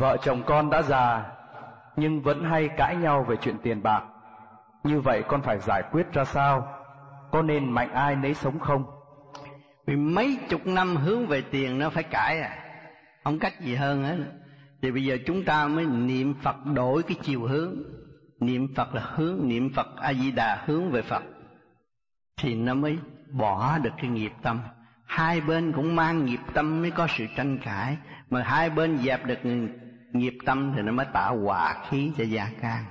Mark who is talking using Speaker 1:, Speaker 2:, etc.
Speaker 1: Vợ chồng con đã già, nhưng vẫn hay cãi nhau về chuyện tiền bạc. Như vậy con phải giải quyết ra sao? Có nên mạnh ai nấy sống không?
Speaker 2: Vì mấy chục năm hướng về tiền nó phải cãi à. Không cách gì hơn hết. Thì bây giờ chúng ta mới niệm Phật đổi cái chiều hướng. Niệm Phật là hướng, niệm Phật A-di-đà hướng về Phật. Thì nó mới bỏ được cái nghiệp tâm. Hai bên cũng mang nghiệp tâm mới có sự tranh cãi. Mà hai bên dẹp được nghiệp tâm thì nó mới tạo hòa khí cho gia can.